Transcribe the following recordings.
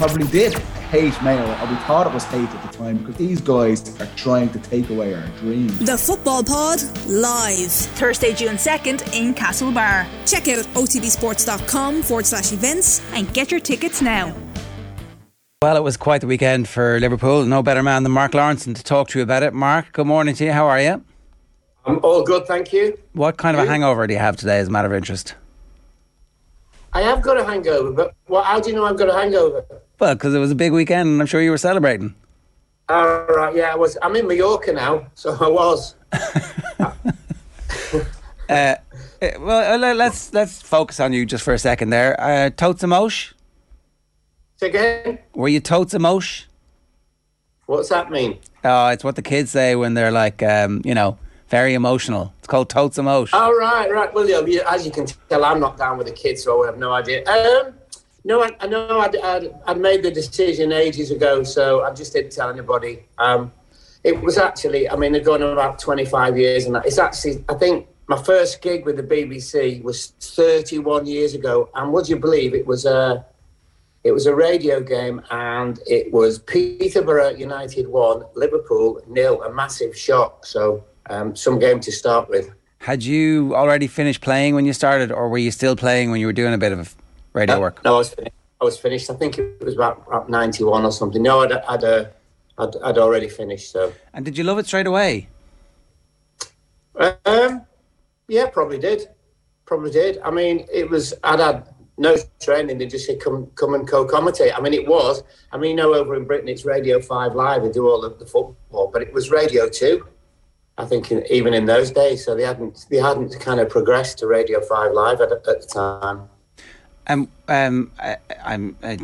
probably did hate Mayo, or we thought it was hate at the time, because these guys are trying to take away our dreams. The Football Pod live Thursday, June 2nd in Castlebar. Check out otbsports.com forward slash events and get your tickets now. Well, it was quite the weekend for Liverpool. No better man than Mark Lawrenson to talk to you about it. Mark, good morning to you. How are you? I'm all good, thank you. What kind of a hangover do you have today, as a matter of interest? I have got a hangover, but well, how do you know I've got a hangover? Well, because it was a big weekend, and I'm sure you were celebrating. All right, yeah, I was. I'm in Mallorca now, so I was. Uh, eh, well, uh, let's let's focus on you just for a second there. Uh, totes emosh? Say again, Were you totes emosh? what's that mean? Oh, it's what the kids say when they're like, um, you know, very emotional. It's called totes emosh. All right, right. Well, yeah, as you can tell, I'm not down with the kids, so I have no idea. Um, no, I, I know I'd, I'd, I'd made the decision ages ago, so I just didn't tell anybody. Um, it was actually, I mean, they're going about 25 years, and it's actually, I think my first gig with the BBC was 31 years ago, and would you believe it was a, it was a radio game, and it was Peterborough United one, Liverpool nil, a massive shock. So um, some game to start with. Had you already finished playing when you started, or were you still playing when you were doing a bit of radio work? No, I was finished. I was finished. I think it was about, about 91 or something. No, I'd, I'd, uh, I'd, I'd already finished. So, And did you love it straight away? um, yeah, probably did. Probably did. I mean, it was. I'd had no training. They just said, "Come, come and co-commentate." I mean, it was. I mean, you know, over in Britain, it's Radio Five Live. They do all of the football, but it was Radio Two. I think in, even in those days, so they hadn't they hadn't kind of progressed to Radio Five Live at, at the time. Um, um, I, I'm, I,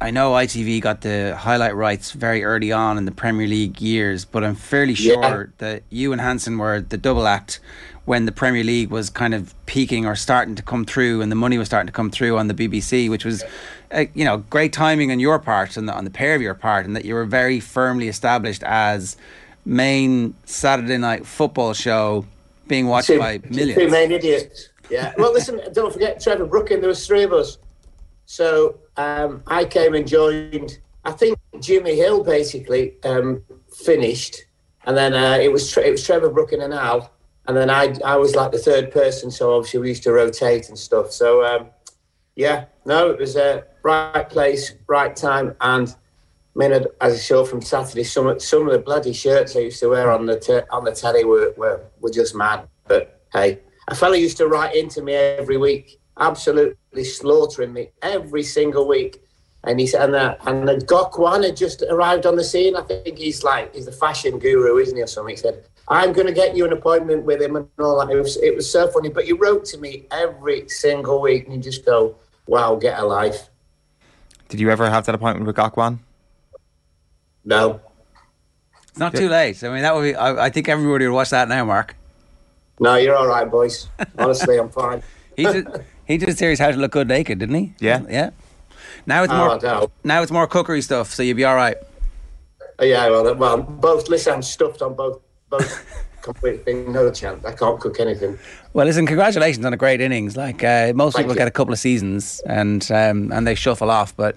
I know ITV got the highlight rights very early on in the Premier League years, but I'm fairly sure Yeah. that you and Hansen were the double act when the Premier League was kind of peaking or starting to come through, and the money was starting to come through on the BBC, which was, uh, you know, great timing on your part and the, on the pair of your part, and that you were very firmly established as main Saturday night football show being watched Two- by Two millions. main idiots. Yeah. Well, listen, don't forget Trevor Brooking. There was three of us. So um, I came and joined. I think Jimmy Hill basically um, finished, and then uh, it was it was Trevor Brooking and Al, and then I I was like the third person. So obviously we used to rotate and stuff. So um, yeah, no, it was a right place, right time, and I mean, as I saw from Saturday, some some of the bloody shirts I used to wear on the on the telly were, were were just mad. But hey, a fella used to write into me every week, absolutely slaughtering me every single week. And he said, and, uh, and then Gok Wan had just arrived on the scene. I think he's like he's the fashion guru, isn't he, or something? He said, "I'm going to get you an appointment with him," and all that. It was it was so funny. But he wrote to me every single week, and you just go, "Wow, get a life." Did you ever have that appointment with Gok Wan? No, It's not too late. I mean, that would be. I, I think everybody would watch that now, Mark. No, you're all right, boys. Honestly, I'm fine. He did. he did a series How to Look Good Naked, didn't he? Yeah. Yeah. Now it's Oh, more. no. Now it's more cookery stuff, so you'll be all right. Oh, Yeah, well, well, both. Listen, I'm stuffed on both. Both complete thing. No chance. I can't cook anything. Well, listen, congratulations on a great innings. Like uh, most Thank people you. get a couple of seasons and um, and they shuffle off, but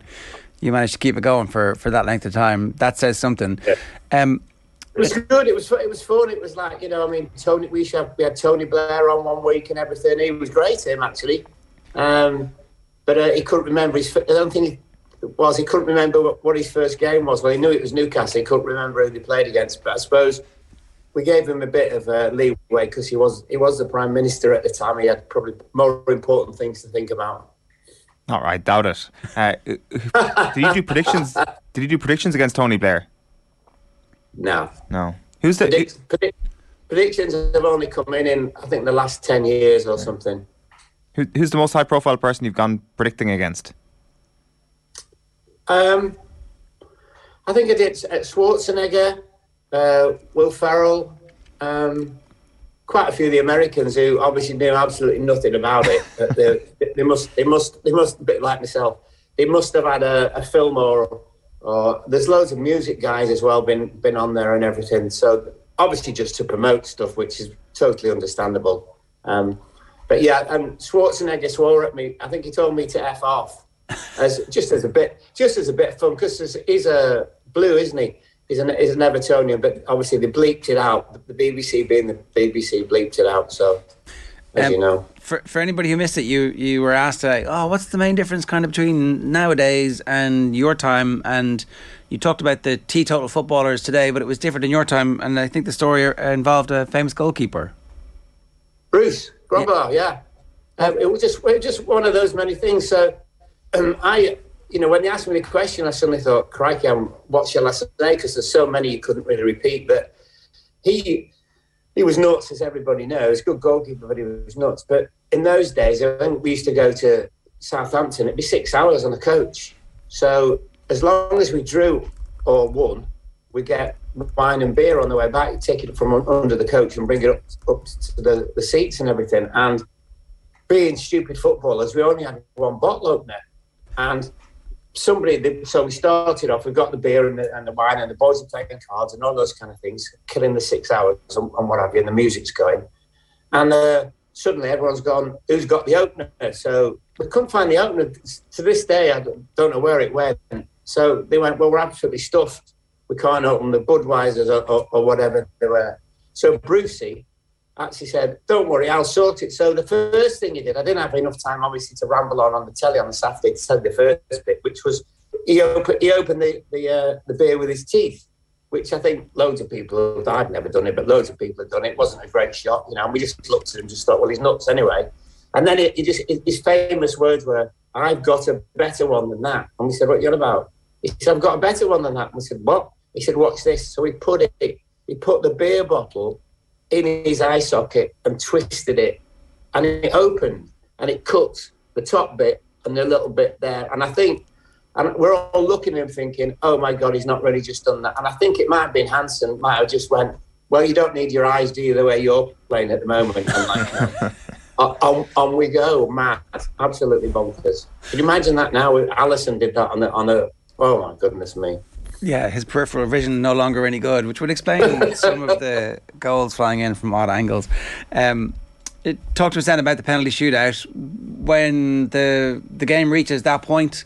you managed to keep it going for, for that length of time. That says something. Um, It was good. It was. It was fun. It was like you know. I mean, Tony. We have, we had Tony Blair on one week and everything. He was great. Him actually, um, but uh, he couldn't remember his. I don't think was. He couldn't remember what, what his first game was. Well, he knew it was Newcastle. He couldn't remember who they played against. But I suppose we gave him a bit of uh, leeway because he was he was the prime minister at the time. He had probably more important things to think about. All right, doubt it. Uh, did you do predictions? Did you do predictions against Tony Blair? No. No. Who's the? Predict, predict, predictions have only come in in I think the last ten years or something. Who, who's the most high-profile person you've gone predicting against? Um, I think I did uh, Schwarzenegger, uh, Will Ferrell, um, quite a few of the Americans who obviously knew absolutely nothing about it. But they, they must, they must, they must, a bit like myself, they must have had a, a film or, or there's loads of music guys as well been been on there and everything. So obviously just to promote stuff, which is totally understandable. Um, but yeah, and Schwarzenegger swore at me. I think he told me to f off. as just as a bit, just as a bit of fun because he's a blue, isn't he? He's an, he's an Evertonian, but obviously they bleeped it out. The BBC being the BBC bleeped it out. So, as Um, you know, For, for anybody who missed it, you you were asked, uh, oh, what's the main difference kind of between nowadays and your time? And you talked about the teetotal footballers today, but it was different in your time. And I think the story involved a famous goalkeeper. Bruce Grobbelaar, yeah. Um, it was just it was just one of those many things. So um, I, you know, when they asked me the question, I suddenly thought, crikey, I'm, what shall I say? Because there's so many you couldn't really repeat. But he he was nuts, as everybody knows. Good goalkeeper, but he was nuts. But in those days, I think we used to go to Southampton. It'd be six hours on a coach. So as long as we drew or won, we get wine and beer on the way back. You take it from under the coach and bring it up up to the, the seats and everything. And being stupid footballers, we only had one bottle opener, and somebody. they- So we started off. We got the beer and the, and the wine, and the boys are playing cards and all those kind of things, killing the six hours and, and what have you. And the music's going, and uh, suddenly everyone's gone. Who's got the opener? So we couldn't find the opener. To this day, I don't know where it went. So they went, well, we're absolutely stuffed. We can't open the Budweisers or, or, or whatever they were. So Brucey actually said, don't worry, I'll sort it. So the first thing he did, I didn't have enough time, obviously, to ramble on on the telly on the Saturday to tell the first bit, which was he opened, he opened the, the, uh, the beer with his teeth, which I think loads of people, I've never done it, but loads of people have done it. It wasn't a great shot, you know, and we just looked at him just thought, well, he's nuts anyway. And then he, he just, his famous words were, I've got a better one than that. And we said, what are you on about? He said, I've got a better one than that. And we said, what? He said, "Watch this? So he put it, he put the beer bottle in his eye socket and twisted it. And it opened and it cut the top bit and the little bit there. And I think, and we're all looking at him thinking, oh my God, he's not really just done that. And I think it might have been Hansen, might have just went, well, you don't need your eyes, do you, the way you're playing at the moment? And like, on, on, we go, mad, absolutely bonkers. Could you imagine that now? Alisson did that on the, on a, oh my goodness me. Yeah, his peripheral vision no longer any good, which would explain some of the goals flying in from odd angles. Um, it, talk to us then about the penalty shootout. When the the game reaches that point,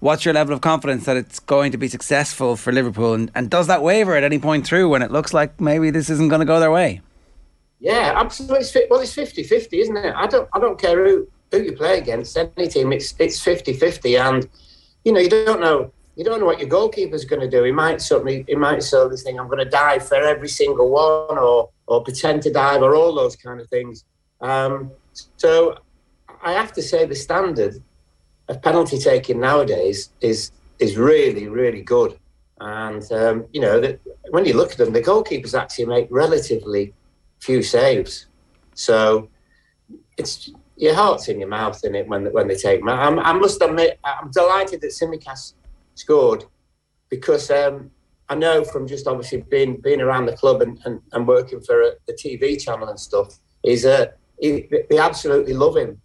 what's your level of confidence that it's going to be successful for Liverpool? And, and does that waver at any point through when it looks like maybe this isn't going to go their way? Yeah, absolutely. Well, it's 50-50, isn't it? I don't, I don't care who, who you play against. Any team, it's it's 50-50. and you know you don't know you don't know what your goalkeeper's going to do. He might suddenly he might this thing. I'm going to dive for every single one, or or pretend to dive, or all those kind of things. Um, so I have to say the standard of penalty taking nowadays is is really really good. And um, you know that when you look at them, the goalkeepers actually make relatively few saves. So it's your heart's in your mouth in it when when they take. I'm, I must admit, I'm delighted that Tsimikas scored because um, I know from just obviously being being around the club and, and, and working for a, the TV channel and stuff, is uh, he, they absolutely love him,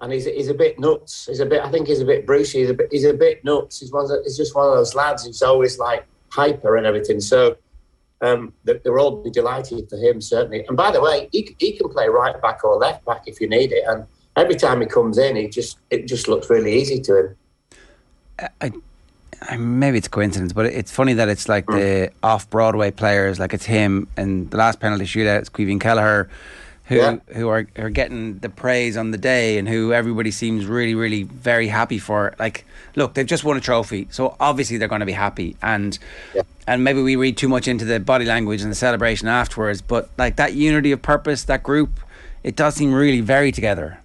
and he's he's a bit nuts. He's a bit. I think he's a bit Brucey. He's a bit. He's a bit nuts. He's one. The, he's just one of those lads who's always like hyper and everything. So. Um, they, they'll all be delighted for him, certainly. And by the way, he, he can play right back or left back if you need it. And every time he comes in, he just it just looks really easy to him. I maybe it's coincidence, but it's funny that it's like the mm. off Broadway players, like it's him and the last penalty shootout, it's Caoimhín Kelleher, who Yeah. who are, are getting the praise on the day and who everybody seems really, really very happy for. Like, look, they've just won a trophy, so obviously they're going to be happy. And Yeah. and maybe we read too much into the body language and the celebration afterwards, but like that unity of purpose, that group, it does seem really very together.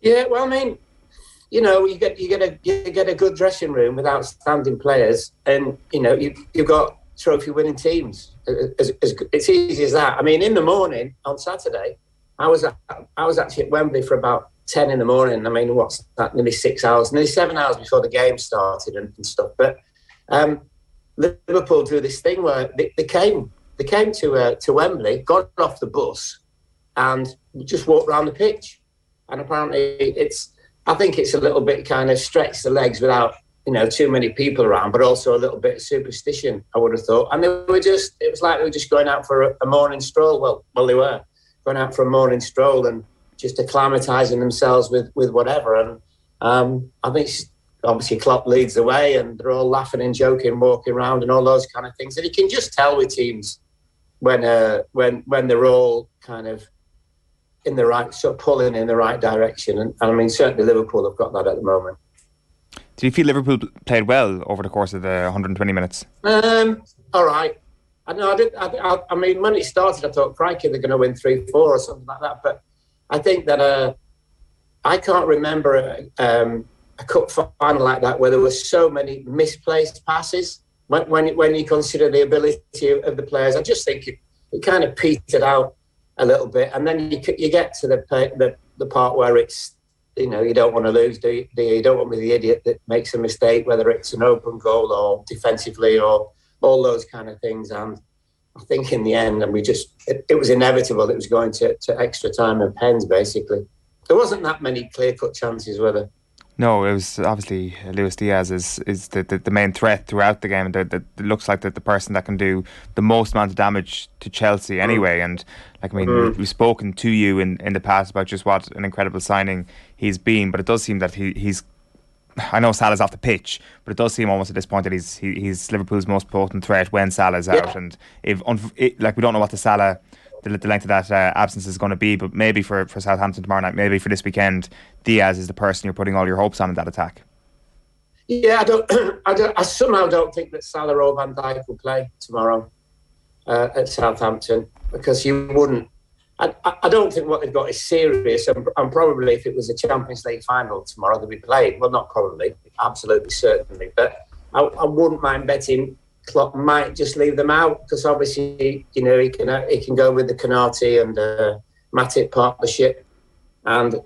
Yeah, well, I mean, you know, you get you get a you get a good dressing room with outstanding players, and you know you you've got trophy winning teams. As, as, it's easy as that. I mean, in the morning on Saturday, I was at, I was actually at Wembley for about ten in the morning. I mean, what's that? Nearly six hours, nearly seven hours before the game started and, and stuff. But um, Liverpool do this thing where they, they came they came to uh, to Wembley, got off the bus, and just walked around the pitch. And apparently, it's I think it's a little bit kind of stretch the legs without you know too many people around, but also a little bit of superstition. I would have thought, and they were just it was like they were just going out for a, a morning stroll. Well, well, they were going out for a morning stroll and just acclimatizing themselves with with whatever. And Um, I think obviously Klopp leads the way, and they're all laughing and joking, walking around, and all those kind of things. And you can just tell with teams when uh, when when they're all kind of in the right sort of pulling in the right direction. And, and I mean, certainly Liverpool have got that at the moment. Did you feel Liverpool played well over the course of the 120 minutes? Um, all right. I know. I did. I, I, mean, when it started, I thought, "Crikey, they're going to win three, four, or something like that." But I think that uh, I can't remember um, a cup final like that where there were so many misplaced passes. When when, when you consider the ability of the players, I just think it, it kind of petered out a little bit, and then you you get to the the, the part where it's you know you don't want to lose, do you? You don't want to be the idiot that makes a mistake, whether it's an open goal or defensively or all those kind of things. And I think in the end, and we just it, it was inevitable. It was going to, to extra time and pens basically. There wasn't that many clear cut chances, were there? No, it was obviously Luis Diaz is is the, the, the main threat throughout the game. That looks like the, the person that can do the most amount of damage to Chelsea mm. anyway. And like I mean, mm. we've spoken to you in, in the past about just what an incredible signing he's been, but it does seem that he, he's. I know Salah's off the pitch, but it does seem almost at this point that he's he, he's Liverpool's most potent threat when Salah's yeah. out. And if like we don't know what the Salah the, the length of that uh, absence is going to be. But maybe for, for Southampton tomorrow night, maybe for this weekend, Diaz is the person you're putting all your hopes on in that attack. Yeah, I don't. I, don't, I somehow don't think that Salah or Van Dijk will play tomorrow uh, at Southampton because you wouldn't. I, I, don't think what they've got is serious, and, and, probably if it was a Champions League final tomorrow, they'd be playing. Well, not probably, absolutely certainly, but I, I wouldn't mind betting Klopp might just leave them out because obviously, you know, he can he can go with the Konate and uh, Matip partnership, and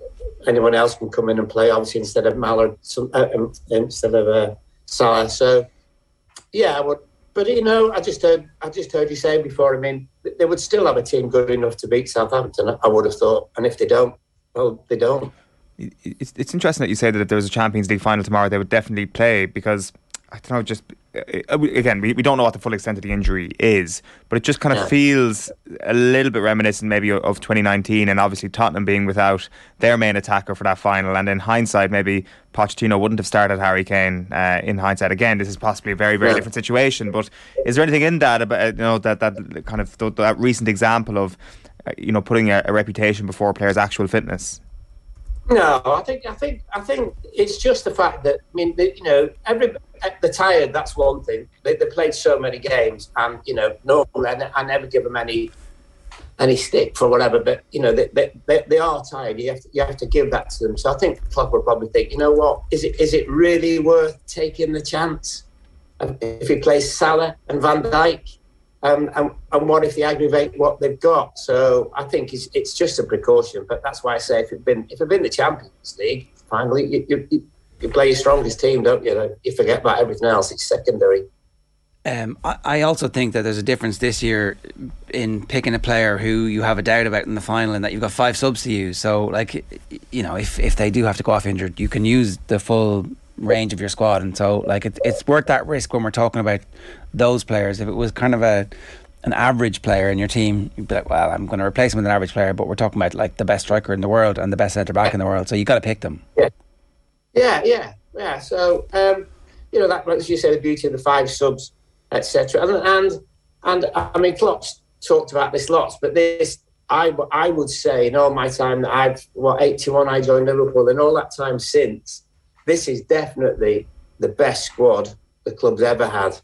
anyone else can come in and play obviously instead of Mallard, uh, um, instead of uh, Salah. So, yeah, I would. But you know, I just heard I just heard you say before. I mean, they would still have a team good enough to beat Southampton. I would have thought, and if they don't, well, they don't. It's, it's interesting that you say that if there was a Champions League final tomorrow, they would definitely play because I don't know, just again, we, we don't know what the full extent of the injury is, but it just kind of yeah. feels a little bit reminiscent maybe of 2019 and obviously Tottenham being without their main attacker for that final. And in hindsight, maybe Pochettino wouldn't have started Harry Kane uh, in hindsight. Again, this is possibly a very, very yeah. different situation, but is there anything in that about, uh, you know, that, that kind of that recent example of, uh, you know, putting a, a reputation before a player's actual fitness? No, I think I think I think it's just the fact that I mean, you know, every they're tired. That's one thing. They, they played so many games, and you know, normally I, never give them any any stick for whatever. But you know, they, they, they, are tired. You have to you have to give that to them. So I think Klopp will probably think, you know what, is it is it really worth taking the chance if he plays Salah and Van Dijk? Um, and, and what if they aggravate what they've got? So I think it's, it's just a precaution. But that's why I say if it's been if it's been the Champions League, finally you, you, you play your strongest team, don't you? You forget about everything else. It's secondary. Um, I, I also think that there's a difference this year in picking a player who you have a doubt about in the final, and that you've got five subs to use. So, like, you know, if if they do have to go off injured, you can use the full range of your squad, and so like it, it's worth that risk when we're talking about those players. If it was kind of a an average player in your team, you'd be like, well, I'm going to replace him with an average player, but we're talking about like the best striker in the world and the best centre back in the world, so you got to pick them. Yeah, yeah, yeah, yeah. So um, you know that, as you say, the beauty of the five subs, etc. And, and and I mean, Klopp's talked about this lots, but this I I would say in all my time that I've what 81 I joined Liverpool, and all that time since, this is definitely the best squad the club's ever had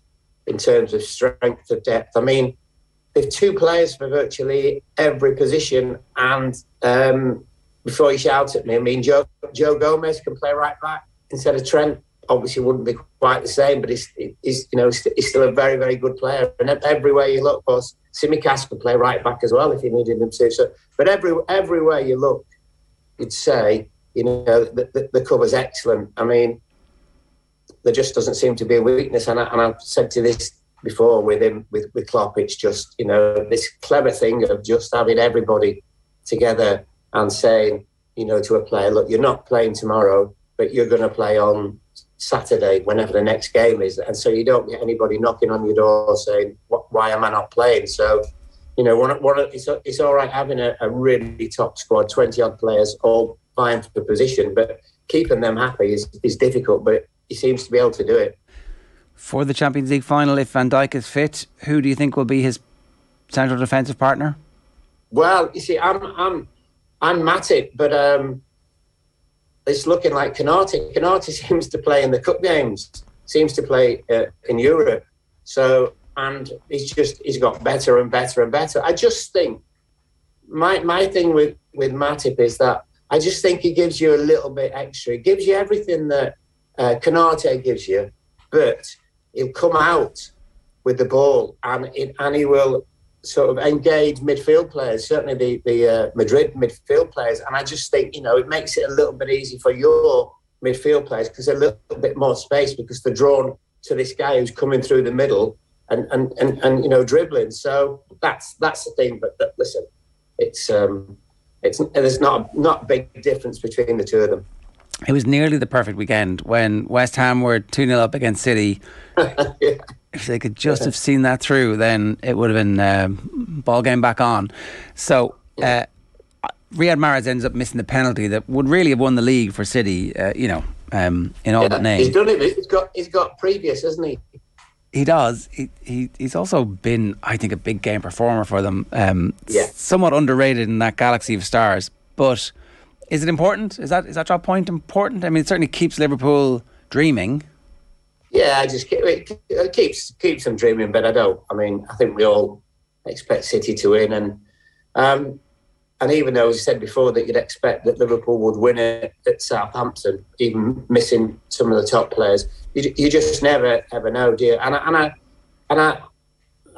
in terms of strength of depth. I mean, they've two players for virtually every position. And um, before you shout at me, I mean, Joe, Joe Gomez can play right back instead of Trent. Obviously, wouldn't be quite the same, but he's, he's you know he's still a very very good player. And everywhere you look, of course, Tsimikas could play right back as well if you needed him to. So, but every everywhere you look, you'd say you know the, the, the cover's excellent. I mean, there just doesn't seem to be a weakness. And, I, and I've said to this before with him, with, with Klopp, it's just, you know, this clever thing of just having everybody together and saying, you know, to a player, look, you're not playing tomorrow, but you're going to play on Saturday, whenever the next game is. And so you don't get anybody knocking on your door saying, why am I not playing? So, you know, one, one, it's, it's all right having a, a really top squad, 20 odd players all vying for the position, but keeping them happy is, is difficult, but he seems to be able to do it. For the Champions League final, if Van Dijk is fit, who do you think will be his central defensive partner? Well, you see, I'm I'm I'm Matip, but um, it's looking like Konate. Konate seems to play in the cup games, seems to play uh, in Europe. So, and he's just he's got better and better and better. I just think my my thing with with Matip is that I just think he gives you a little bit extra. He gives you everything that uh, gives you, but he'll come out with the ball and it, and he will sort of engage midfield players, certainly the the uh, Madrid midfield players. And I just think you know it makes it a little bit easy for your midfield players because a little bit more space because they're drawn to this guy who's coming through the middle and and and, and you know dribbling. So that's that's the thing. But, but listen, it's um, it's there's not not a big difference between the two of them. It was nearly the perfect weekend when West Ham were 2 0 up against City. yeah. If they could just have seen that through, then it would have been um, ball game back on. So, uh, Riyad Mahrez ends up missing the penalty that would really have won the league for City, uh, you know, um, in all yeah, but name. He's done it. He's got, he's got previous, hasn't he? He does. He, he he's also been, I think, a big game performer for them. Um, yeah. Somewhat underrated in that galaxy of stars, but is it important? Is that is that your point important? I mean, it certainly keeps Liverpool dreaming. Yeah, I just it keeps keeps them dreaming, but I don't. I mean, I think we all expect City to win, and um, and even though as you said before that you'd expect that Liverpool would win it at Southampton, even missing some of the top players, you, you just never ever know, dear. And I, and I and I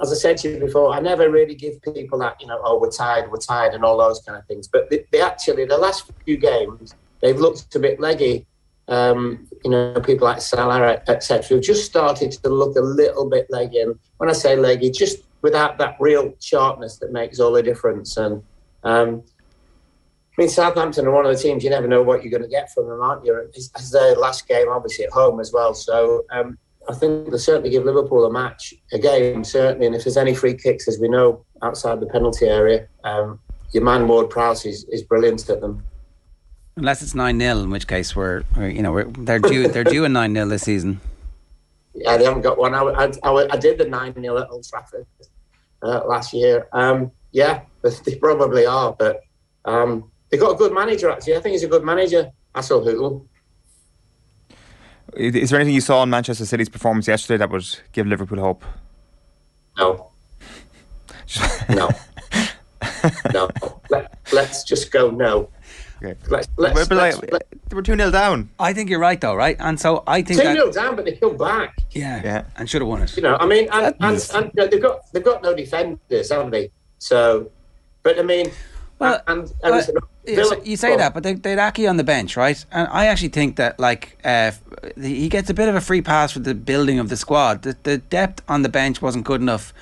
as I said to you before, I never really give people that, you know, oh, we're tired, we're tired, and all those kind of things. But they, they actually, the last few games, they've looked a bit leggy. Um, you know, people like Salah, etc., who just started to look a little bit leggy. And when I say leggy, just without that real sharpness that makes all the difference. And um, I mean, Southampton are one of the teams you never know what you're going to get from them, aren't you? It's, it's their last game, obviously, at home as well. So um, I think they'll certainly give Liverpool a match, a game, certainly. And if there's any free kicks, as we know, outside the penalty area, um, your man Ward Prowse is, is brilliant at them. Unless it's 9 0, in which case we're, we're you know, we're, they're due they're due a 9 0 this season. Yeah, they haven't got one. I, I, I, I did the 9 0 at Old Trafford uh, last year. Um, yeah, they probably are, but um, they've got a good manager, actually. I think he's a good manager, Hasenhüttl. Is there anything you saw in Manchester City's performance yesterday that would give Liverpool hope? No. no. no. Let, us just go no. Okay. Let's, let's, but let's, like, they were 2 0 down. I think you're right, though, right? And so I think. 2 0 down, but they come back. Yeah. yeah. And should have won it. You know, I mean, and, and, and, and, they've, got, they've got no defenders, haven't they? So, but I mean, well, and, and uh, so you say that, but they, they'd Aké on the bench, right? And I actually think that like uh, he gets a bit of a free pass for the building of the squad. The, the depth on the bench wasn't good enough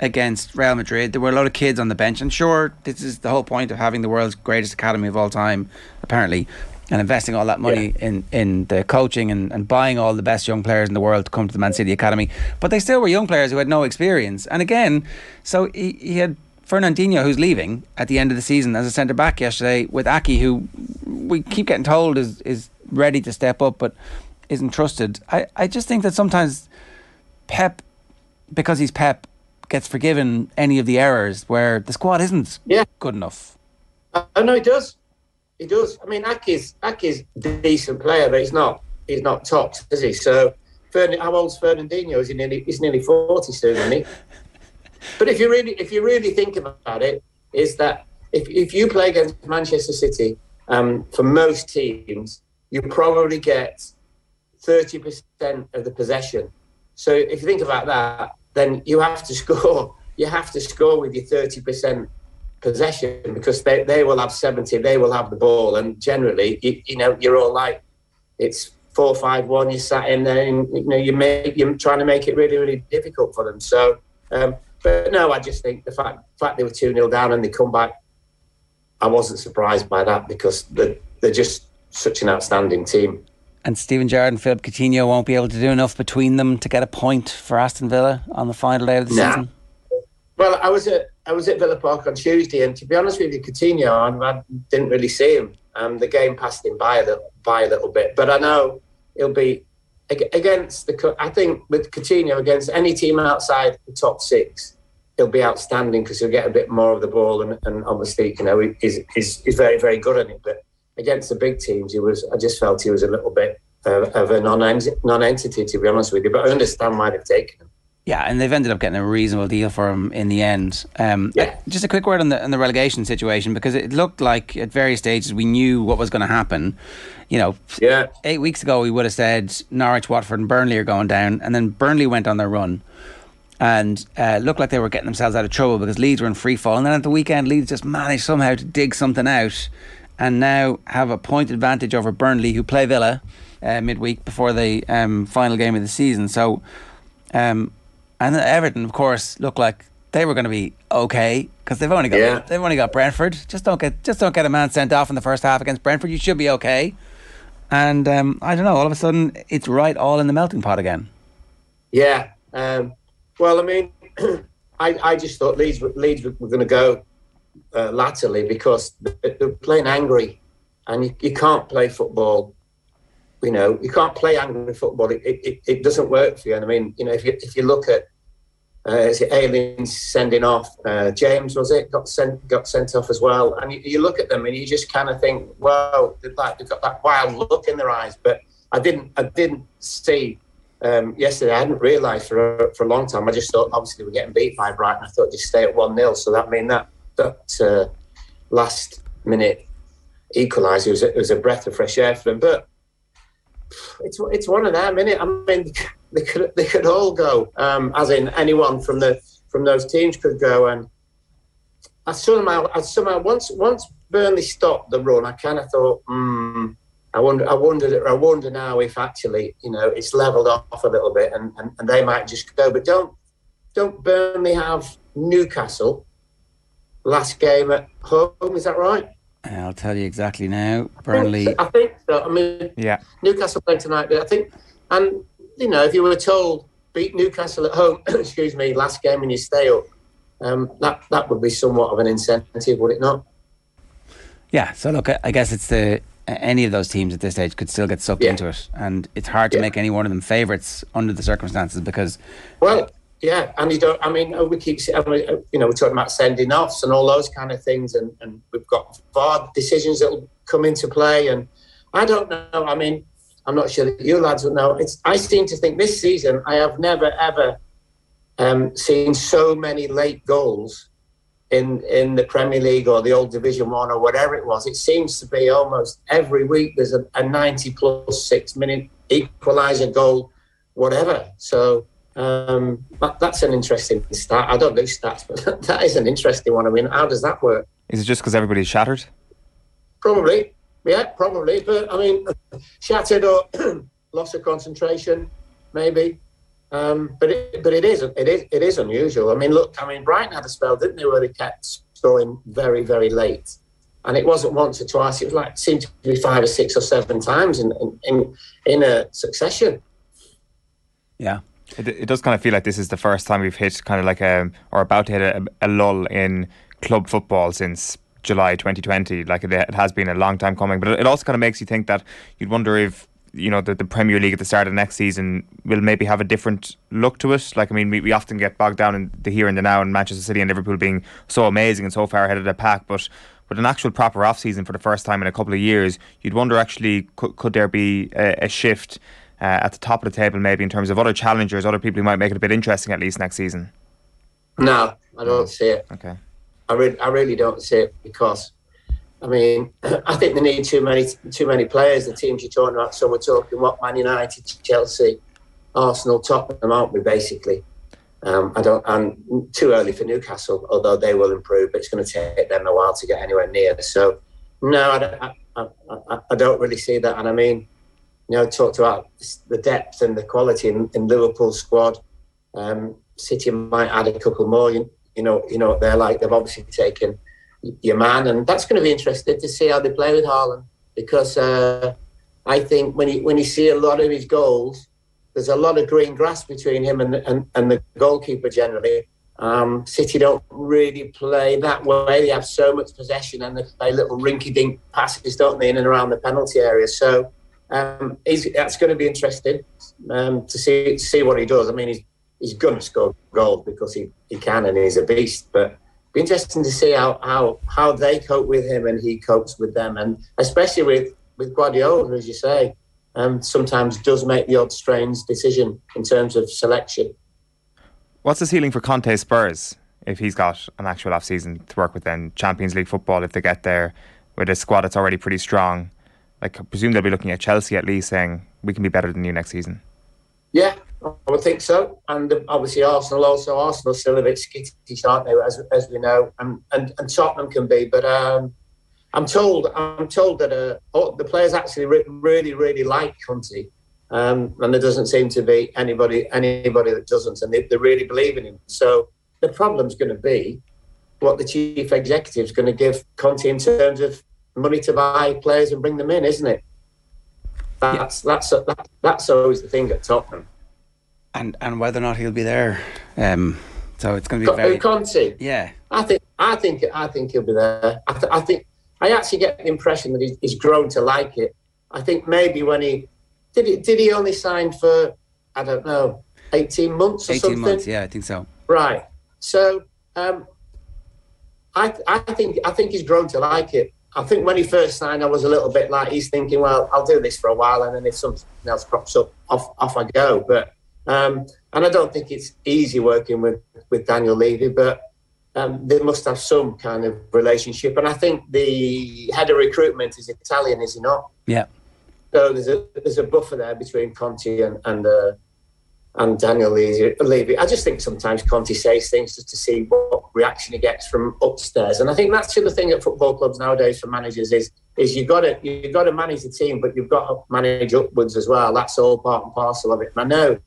against Real Madrid. There were a lot of kids on the bench, and sure, this is the whole point of having the world's greatest academy of all time, apparently, and investing all that money yeah. in, in the coaching and, and buying all the best young players in the world to come to the Man City academy. But they still were young players who had no experience. And again, so he, he had Fernandinho, who's leaving at the end of the season as a centre back yesterday, with Aké, who we keep getting told is is ready to step up but isn't trusted. I, I just think that sometimes Pep, because he's Pep, gets forgiven any of the errors where the squad isn't yeah. good enough. I uh, know he does. He does. I mean, Aké's Aké's a decent player, but he's not he's not top, is he? So, Fern, how old's Fernandinho? Is he nearly? He's nearly forty soon, isn't he? But if you really, if you really think about it, is that if, if you play against Manchester City, um, for most teams, you probably get 30% of the possession. So if you think about that, then you have to score. You have to score with your 30% possession because they, they will have 70, they will have the ball. And generally, you, you know, you're all like, it's four, five, one, you sat in there and, you know, you make, you're trying to make it really, really difficult for them. So, um, but no, I just think the fact fact they were 2 0 down and they come back, I wasn't surprised by that because they're, they're just such an outstanding team. And Steven Gerrard and Philip Coutinho won't be able to do enough between them to get a point for Aston Villa on the final day of the nah. season. Well, I was at I was at Villa Park on Tuesday, and to be honest with you, Coutinho, I, I didn't really see him. Um, the game passed him by a little, by a little bit, but I know he'll be against the. I think with Coutinho against any team outside the top six, he'll be outstanding because he'll get a bit more of the ball, and, and obviously, you know, he's, he's, he's very very good at it. But against the big teams, he was. I just felt he was a little bit uh, of a non non-entity, to be honest with you. But I understand why they've taken him. Yeah, and they've ended up getting a reasonable deal for him in the end. Um, yeah. Just a quick word on the on the relegation situation because it looked like at various stages we knew what was going to happen. You know, yeah. eight weeks ago we would have said Norwich, Watford, and Burnley are going down, and then Burnley went on their run and uh, looked like they were getting themselves out of trouble because Leeds were in free fall. And then at the weekend, Leeds just managed somehow to dig something out and now have a point advantage over Burnley, who play Villa uh, midweek before the um, final game of the season. So. Um, and Everton, of course, look like they were going to be okay because they've only got yeah. they've only got Brentford. Just don't get just don't get a man sent off in the first half against Brentford. You should be okay. And um, I don't know. All of a sudden, it's right all in the melting pot again. Yeah. Um, well, I mean, I, I just thought Leeds Leeds were, going to go uh, laterally because they're playing angry, and you, you can't play football you know, you can't play angry football. It, it, it doesn't work for you. And I mean, you know, if you if you look at uh, is it Ayling's sending off uh, James was it got sent got sent off as well, and you, you look at them and you just kind of think, well, they've, like, they've got that wild look in their eyes. But I didn't I didn't see um, yesterday. I hadn't realised for a, for a long time. I just thought obviously we're getting beat by Brighton. I thought just stay at one 0 So that mean that that uh, last minute equaliser was, was a breath of fresh air for them, but it's it's one of them, it? I mean, they could they could all go, um, as in anyone from the from those teams could go. And I somehow, I somehow once once Burnley stopped the run, I kind of thought, hmm, I wonder, I wondered, I wonder now if actually, you know, it's leveled off a little bit, and, and, and they might just go. But don't don't Burnley have Newcastle last game at home? Is that right? I'll tell you exactly now. Burnley. I think so. I mean, yeah. Newcastle playing tonight, but I think, and you know, if you were told beat Newcastle at home, excuse me, last game and you stay up, um, that that would be somewhat of an incentive, would it not? Yeah. So look, I guess it's the any of those teams at this stage could still get sucked yeah. into it, and it's hard to yeah. make any one of them favourites under the circumstances because. Well, yeah, and you don't. I mean, we keep. You know, we're talking about sending offs and all those kind of things, and, and we've got VAR decisions that will come into play. And I don't know. I mean, I'm not sure that you lads will know. It's. I seem to think this season I have never ever um, seen so many late goals in in the Premier League or the old Division One or whatever it was. It seems to be almost every week there's a, a 90 plus six minute equaliser goal, whatever. So um, that, that's an interesting stat. I don't do stats, but that is an interesting one. I mean, how does that work? Is it just because everybody's shattered? Probably, yeah, probably. But I mean, shattered or loss of concentration, maybe. Um, but it, but it is it is it is unusual. I mean, look, I mean, Brighton had a spell, didn't they, where they kept scoring very very late, and it wasn't once or twice. It was like it seemed to be five or six or seven times in in in in a succession. Yeah, it, it does kind of feel like this is the first time we've hit kind of like a or about to hit a, a lull in club football since July 2020. Like it, it, has been a long time coming, but it also kind of makes you think that you'd wonder if you know the, the Premier League at the start of next season will maybe have a different look to it. Like I mean, we, we often get bogged down in the here and the now, and Manchester City and Liverpool being so amazing and so far ahead of the pack, but. With an actual proper off season for the first time in a couple of years, you'd wonder actually could, could there be a, a shift at the top of the table, maybe in terms of other challengers, other people who might make it a bit interesting at least next season? No, I don't see it. Okay. I really, I really don't see it because, I mean, I think they need too many, too many players. The teams you're talking about, so we're talking what Man United, Chelsea, Arsenal, Tottenham, aren't we? Basically, um, I don't. And too early for Newcastle, although they will improve. But it's going to take them a while to get anywhere near. So, no, I, I, I, I don't really see that. And I mean, you know, talked about the depth and the quality in, in Liverpool's squad. Um, City might add a couple more. You, you know, you know they're like. They've obviously taken your man, and that's going to be interesting to see how they play with Haaland because uh, I think when you when you see a lot of his goals, there's a lot of green grass between him and and, and the goalkeeper generally. Um, City don't really play that way. They have so much possession and they play little rinky-dink passes, don't they, in and around the penalty area. So um, that's going to be interesting um, to see see what he does. I mean, he's he's going to score goals because he, he can and he's a beast. But be interesting to see how, how how they cope with him and he copes with them, and especially with with Guardiola, as you say, um, sometimes does make the odd strange decision in terms of selection. What's the ceiling for Conte Spurs if he's got an actual off season to work with? Then Champions League football, if they get there with a squad that's already pretty strong, like I presume they'll be looking at Chelsea at least, saying we can be better than you next season. Yeah, I would think so. And obviously Arsenal also. Arsenal still a bit skittish, aren't they? As, as we know, and, and and Tottenham can be. But um, I'm told I'm told that uh, the players actually re- really really like Conte. Um, and there doesn't seem to be anybody anybody that doesn't, and they, they really believe in him. So the problem's going to be what the chief executive is going to give Conte in terms of money to buy players and bring them in, isn't it? That's yeah. that's that, that's always the thing at Tottenham. And and whether or not he'll be there, um, so it's going to be very Conte. Yeah, I think I think I think he'll be there. I, th- I think I actually get the impression that he's, he's grown to like it. I think maybe when he did he did he only sign for I don't know eighteen months or 18 something? months, yeah, I think so. Right. So um, I I think I think he's grown to like it. I think when he first signed, I was a little bit like he's thinking, well, I'll do this for a while, and then if something else crops up, off off I go. But um, and I don't think it's easy working with with Daniel Levy, but um, they must have some kind of relationship. And I think the head of recruitment is Italian, is he not? Yeah. So there's a there's a buffer there between Conte and and, uh, and Daniel Levy. I just think sometimes Conte says things just to see what reaction he gets from upstairs, and I think that's the other thing at football clubs nowadays for managers is is you got to you got to manage the team, but you've got to manage upwards as well. That's all part and parcel of it. And I know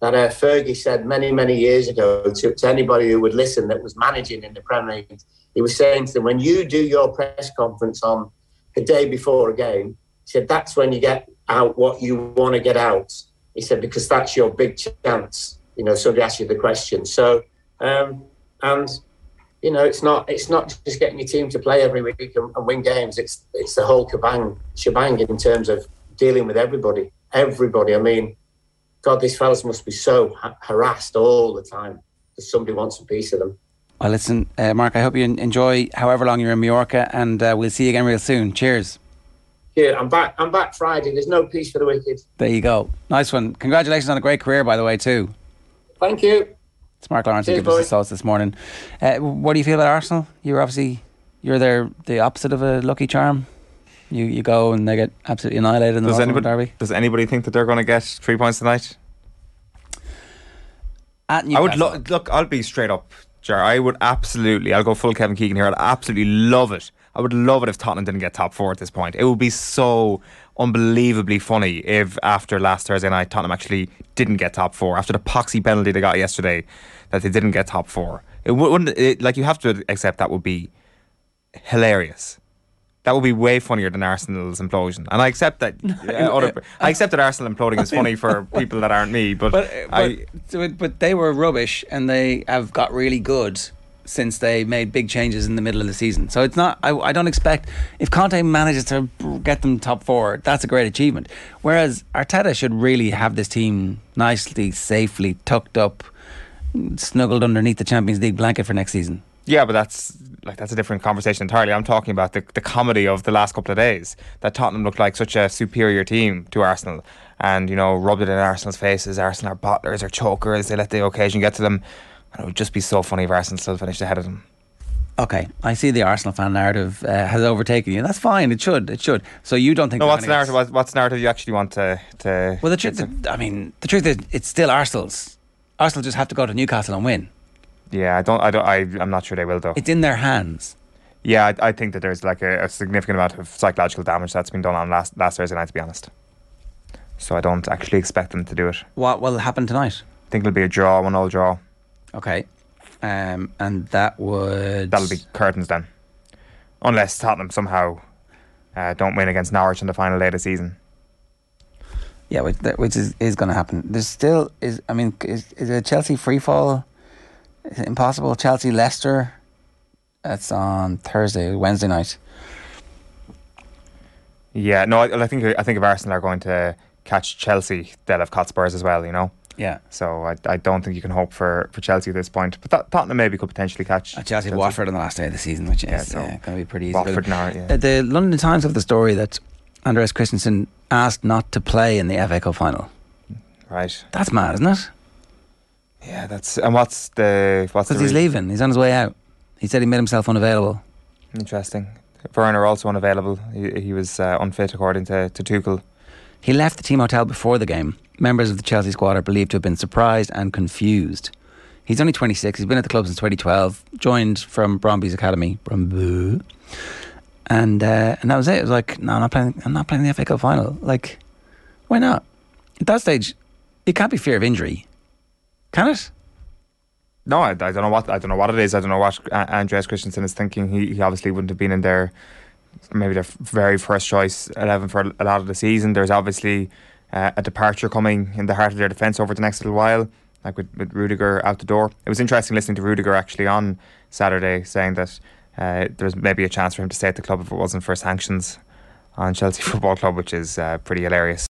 that uh, Fergie said many many years ago to, to anybody who would listen that was managing in the Premier League. He was saying to them, when you do your press conference on the day before a game he said, that's when you get out what you want to get out. He said, because that's your big chance. You know, somebody asks you the question. So, um, and you know, it's not it's not just getting your team to play every week and, and win games. It's it's the whole kabang shebang in terms of dealing with everybody. Everybody. I mean, God, these fellas must be so ha- harassed all the time because somebody wants a piece of them. Well, listen, uh, Mark, I hope you enjoy however long you're in Mallorca, and uh, we'll see you again real soon. Cheers. Yeah, I'm back. I'm back Friday. There's no peace for the wicked. There you go. Nice one. Congratulations on a great career, by the way, too. Thank you. It's Mark Lawrenson who gives us the sauce this morning. Uh, what do you feel about Arsenal? You're obviously you're there the opposite of a lucky charm. You you go and they get absolutely annihilated in the does anybody, derby. Does anybody think that they're going to get three points tonight? At I would lo- look. I'll be straight up, Jar. I would absolutely. I'll go full Kevin Keegan here. I'd absolutely love it I would love it if Tottenham didn't get top four at this point. It would be so unbelievably funny if after last Thursday night Tottenham actually didn't get top four after the poxy penalty they got yesterday that they didn't get top four. It wouldn't it, like you have to accept that would be hilarious. That would be way funnier than Arsenal's implosion, and I accept that. Uh, other, I accept that Arsenal imploding is funny for people that aren't me, but but, I, but, but they were rubbish, and they have got really good since they made big changes in the middle of the season. So it's not. I, I don't expect if Conte manages to get them top four, that's a great achievement. Whereas Arteta should really have this team nicely, safely tucked up, snuggled underneath the Champions League blanket for next season. Yeah, but that's like that's a different conversation entirely. I'm talking about the, the comedy of the last couple of days that Tottenham looked like such a superior team to Arsenal, and you know rubbed it in Arsenal's faces. Arsenal are bottlers or chokers. They let the occasion get to them. And it would just be so funny if Arsenal still finished ahead of them. Okay, I see the Arsenal fan narrative uh, has overtaken you. That's fine. It should. It should. So you don't think? No, what's the narrative? What's, what's narrative you actually want to? to well, the truth. I mean, the truth is, it's still Arsenal's. Arsenal just have to go to Newcastle and win. Yeah, I don't. I don't. I, I'm not sure they will though. It's in their hands. Yeah, I, I think that there's like a, a, significant amount of psychological damage that's been done on last last Thursday night. To be honest, so I don't actually expect them to do it. What will happen tonight? I think it'll be a draw, one all draw. Okay. Um, and that would. That'll be curtains then. Unless Tottenham somehow uh, don't win against Norwich in the final day of the season. Yeah, which, which is, is going to happen. There's still is. I mean, is, is a Chelsea free fall Is it impossible? Chelsea, Leicester. That's on Thursday, Wednesday night. Yeah, no, I, I think I think if Arsenal are going to catch Chelsea, they'll have caught Spurs as well. You know. Yeah. So I, I don't think you can hope for, for Chelsea at this point. But Tot- Tottenham maybe could potentially catch Uh, Chelsea, Watford on the last day of the season, which is Yeah, yeah, so going to be pretty easy. Watford for now, yeah. Uh, the London Times have the story that Andreas Christensen asked not to play in the FA Cup final. Right. That's mad, isn't it? Yeah, that's and what's the what's Because he's re- leaving. He's on his way out. He said he made himself unavailable. Interesting. Werner also unavailable. He, he was uh, unfit according to, to Tuchel. He left the team hotel before the game. Members of the Chelsea squad are believed to have been surprised and confused. He's only 26. He's been at the club since 2012. Joined from Brøndby's academy, Bromby, and uh, and that was it. It was like, no, I'm not playing. I'm not playing the FA Cup final. Like, why not? At that stage, it can't be fear of injury, can it? No, I, I don't know what I don't know what it is. I don't know what Andreas Christensen is thinking. He, he obviously wouldn't have been in there. Maybe their very first choice eleven for a lot of the season. There's obviously uh, a departure coming in the heart of their defence over the next little while, like with, with Rudiger out the door. It was interesting listening to Rudiger actually on Saturday saying that uh, there's maybe a chance for him to stay at the club if it wasn't for sanctions on Chelsea Football Club, which is uh, pretty hilarious.